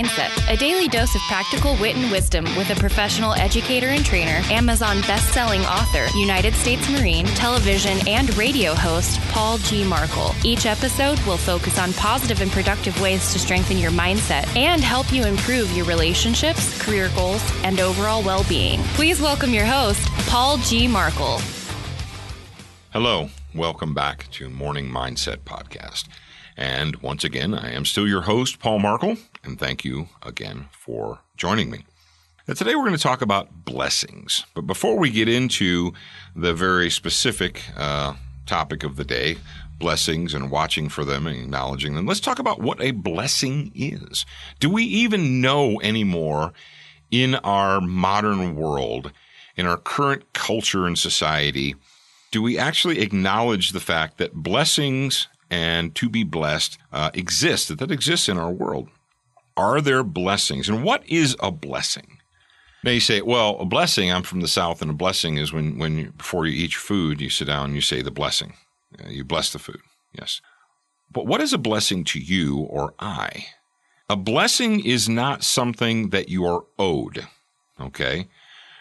Mindset, a daily dose of practical wit and wisdom with a professional educator and trainer, Amazon best-selling author, United States Marine, television and radio host Paul G. Markel. Each episode will focus on positive and productive ways to strengthen your mindset and help you improve your relationships, career goals, and overall well-being. Please welcome your host, Paul G. Markel. Hello, welcome back to Morning Mindset Podcast. And once again, I am still your host, Paul Markel, and thank you again for joining me. Now, today we're going to talk about blessings. But before we get into the very specific uh, topic of the day, blessings and watching for them and acknowledging them, let's talk about what a blessing is. Do we even know anymore in our modern world, in our current culture and society? Do we actually acknowledge the fact that blessings and to be blessed uh, exist, that that exists in our world. Are there blessings? And what is a blessing? Now you say, well, a blessing, I'm from the South, and a blessing is when, when you, before you eat your food, you sit down and you say the blessing. Uh, you bless the food. Yes. But what is a blessing to you or I? A blessing is not something that you are owed. Okay.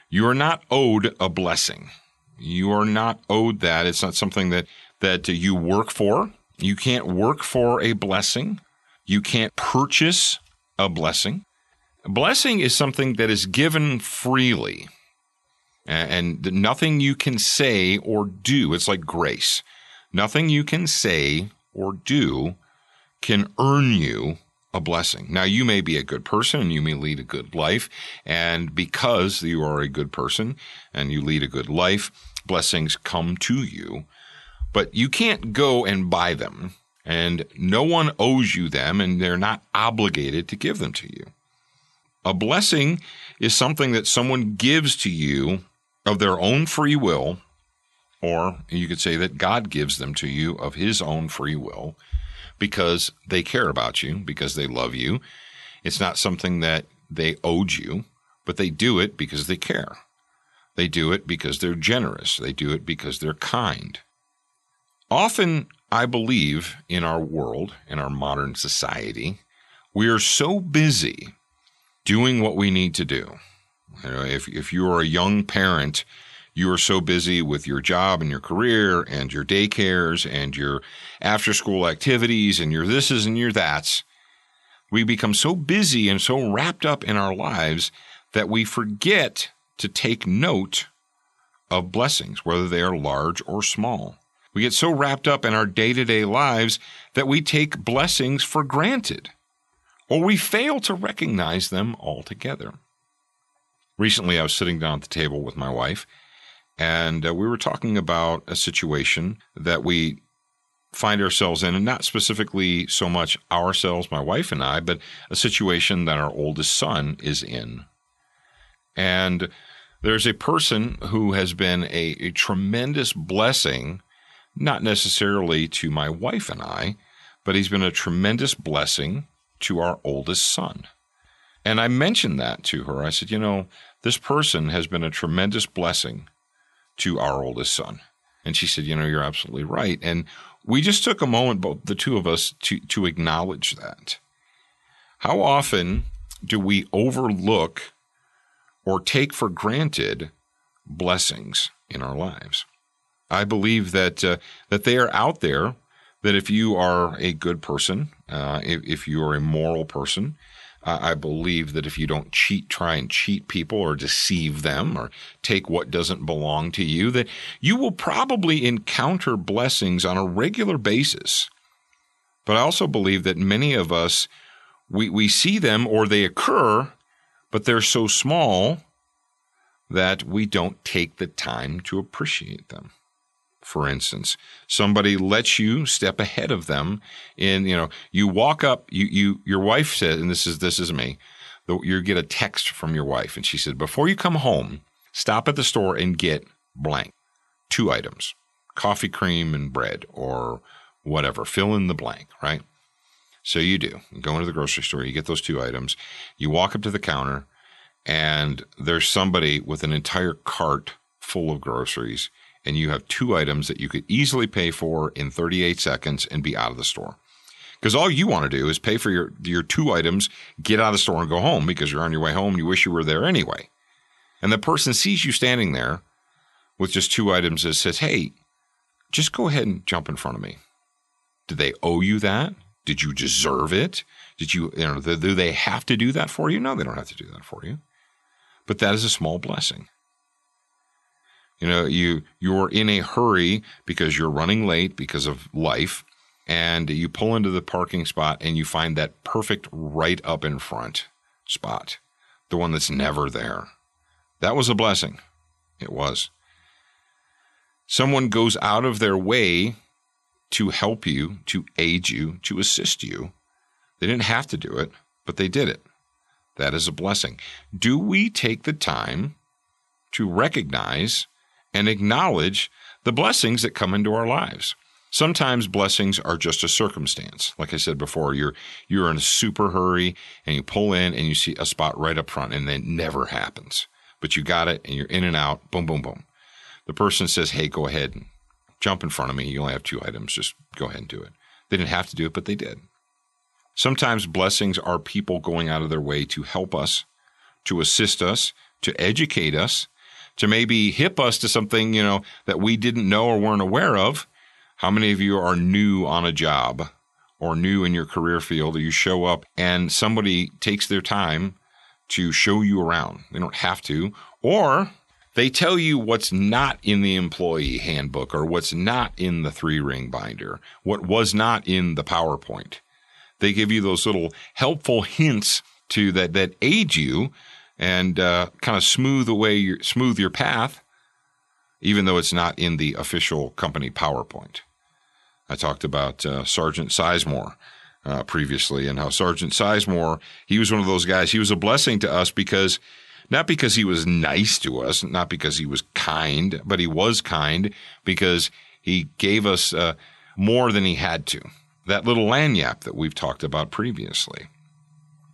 You are not owed a blessing. You are not owed that. It's not something that, that you work for. You can't work for a blessing. You can't purchase a blessing. Blessing is something that is given freely and nothing you can say or do. It's like grace. Nothing you can say or do can earn you a blessing. Now, you may be a good person and you may lead a good life. And because you are a good person and you lead a good life, blessings come to you but you can't go and buy them and no one owes you them and they're not obligated to give them to you. A blessing is something that someone gives to you of their own free will, or you could say that God gives them to you of his own free will because they care about you, because they love you. It's not something that they owed you, but they do it because they care. They do it because they're generous. They do it because they're kind. Often, I believe in our world, in our modern society, we are so busy doing what we need to do. You know, if, if you are a young parent, you are so busy with your job and your career and your daycares and your after school activities and your thises and your that's. We become so busy and so wrapped up in our lives that we forget to take note of blessings, whether they are large or small. We get so wrapped up in our day to day lives that we take blessings for granted, or we fail to recognize them altogether. Recently, I was sitting down at the table with my wife, and uh, we were talking about a situation that we find ourselves in, and not specifically so much ourselves, my wife and I, but a situation that our oldest son is in. And there's a person who has been a, a tremendous blessing not necessarily to my wife and I, but he's been a tremendous blessing to our oldest son. And I mentioned that to her. I said, you know, this person has been a tremendous blessing to our oldest son. And she said, you know, you're absolutely right. And we just took a moment, both the two of us, to, to acknowledge that. How often do we overlook or take for granted blessings in our lives? I believe that uh, that they are out there. That if you are a good person, uh, if, if, you are a moral person, uh, I believe that if you don't cheat, try and cheat people or deceive them or take what doesn't belong to you, that you will probably encounter blessings on a regular basis. But I also believe that many of us, we, we see them or they occur, but they're so small that we don't take the time to appreciate them. For instance. Somebody lets you step ahead of them in, you know, you walk up, you, you, your wife said, and this is, this is me, you get a text from your wife and she said, before you come home, stop at the store and get blank. Two items, coffee cream and bread or whatever, fill in the blank, right? So you do. You go into the grocery store, you get those two items, you walk up to the counter, and there's somebody with an entire cart full of groceries, and you have two items that you could easily pay for in 38 seconds and be out of the store. Because all you want to do is pay for your, your two items, get out of the store and go home because you're on your way home and you wish you were there anyway. And the person sees you standing there with just two items and says, Hey, just go ahead and jump in front of me. Do they owe you that? Did you deserve it? Did you, you know, do they have to do that for you? No, they don't have to do that for you. But that is a small blessing. You know, you you're in a hurry because you're running late because of life, and you pull into the parking spot and you find that perfect right up in front spot, the one that's never there. That was a blessing. It was. Someone goes out of their way to help you, to aid you, to assist you. They didn't have to do it, but they did it. That is a blessing. Do we take the time to recognize and acknowledge the blessings that come into our lives? Sometimes blessings are just a circumstance. Like I said before, you're you're in a super hurry and you pull in and you see a spot right up front and then never happens. But you got it and you're in and out, boom, boom, boom. The person says, Hey, go ahead and jump in front of me. You only have two items. Just go ahead and do it. They didn't have to do it, but they did. Sometimes blessings are people going out of their way to help us, to assist us, to educate us, to maybe hip us to something, you know, that we didn't know or weren't aware of. How many of you are new on a job or new in your career field or you show up and somebody takes their time to show you around? They don't have to. Or they tell you what's not in the employee handbook or what's not in the three ring binder, what was not in the PowerPoint. They give you those little helpful hints to that that aid you and uh, kind of smooth away your smooth your path, even though it's not in the official company PowerPoint. I talked about uh, Sergeant Sizemore uh, previously and how Sergeant Sizemore he was one of those guys. He was a blessing to us because not because he was nice to us, not because he was kind, but he was kind because he gave us uh, more than he had to. That little lagniappe that we've talked about previously.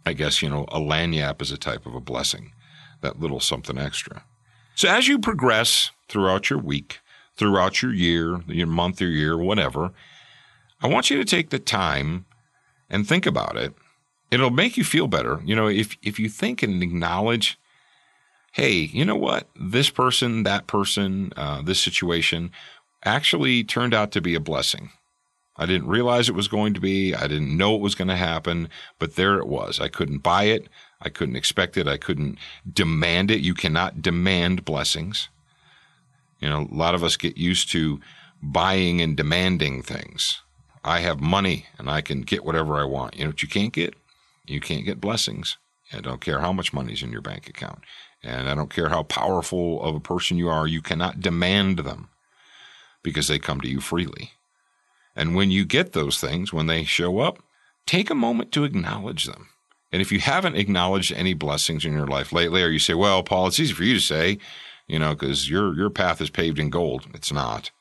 I guess, you know, a lagniappe is a type of a blessing, that little something extra. So as you progress throughout your week, throughout your year, your month or year, whatever, I want you to take the time and think about it. It'll make you feel better. You know, if, if you think and acknowledge hey, you know what? This person, that person, uh, this situation actually turned out to be a blessing. I didn't realize it was going to be. I didn't know it was going to happen, but there it was. I couldn't buy it. I couldn't expect it. I couldn't demand it. You cannot demand blessings. You know, a lot of us get used to buying and demanding things. I have money and I can get whatever I want. You know what you can't get? You can't get blessings. I don't care how much money's in your bank account. And I don't care how powerful of a person you are, you cannot demand them because they come to you freely. And when you get those things, when they show up, take a moment to acknowledge them. And if you haven't acknowledged any blessings in your life lately, or you say, well, Paul, it's easy for you to say, you know, because your, your path is paved in gold. It's not.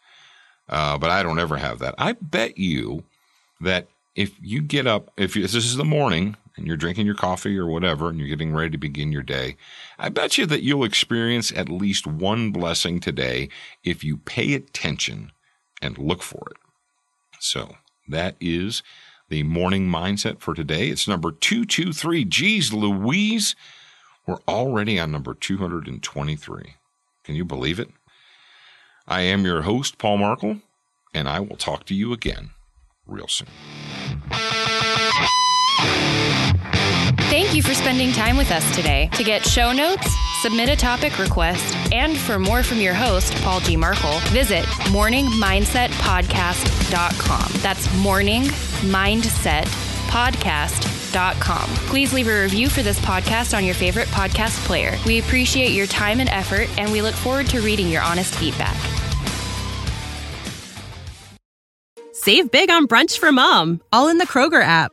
Uh, but I don't ever have that. I bet you that if you get up, if you, this is the morning and you're drinking your coffee or whatever, and you're getting ready to begin your day, I bet you that you'll experience at least one blessing today if you pay attention and look for it. So that is the morning mindset for today. It's number 223. Geez Louise, we're already on number 223. Can you believe it? I am your host, Paul Markel, and I will talk to you again real soon. Thank you for spending time with us today. To get show notes, submit a topic request, and for more from your host, Paul G. Markel, visit morningmindsetpodcast.com. That's morningmindsetpodcast.com. Please leave a review for this podcast on your favorite podcast player. We appreciate your time and effort, and we look forward to reading your honest feedback. Save big on brunch for mom, all in the Kroger app.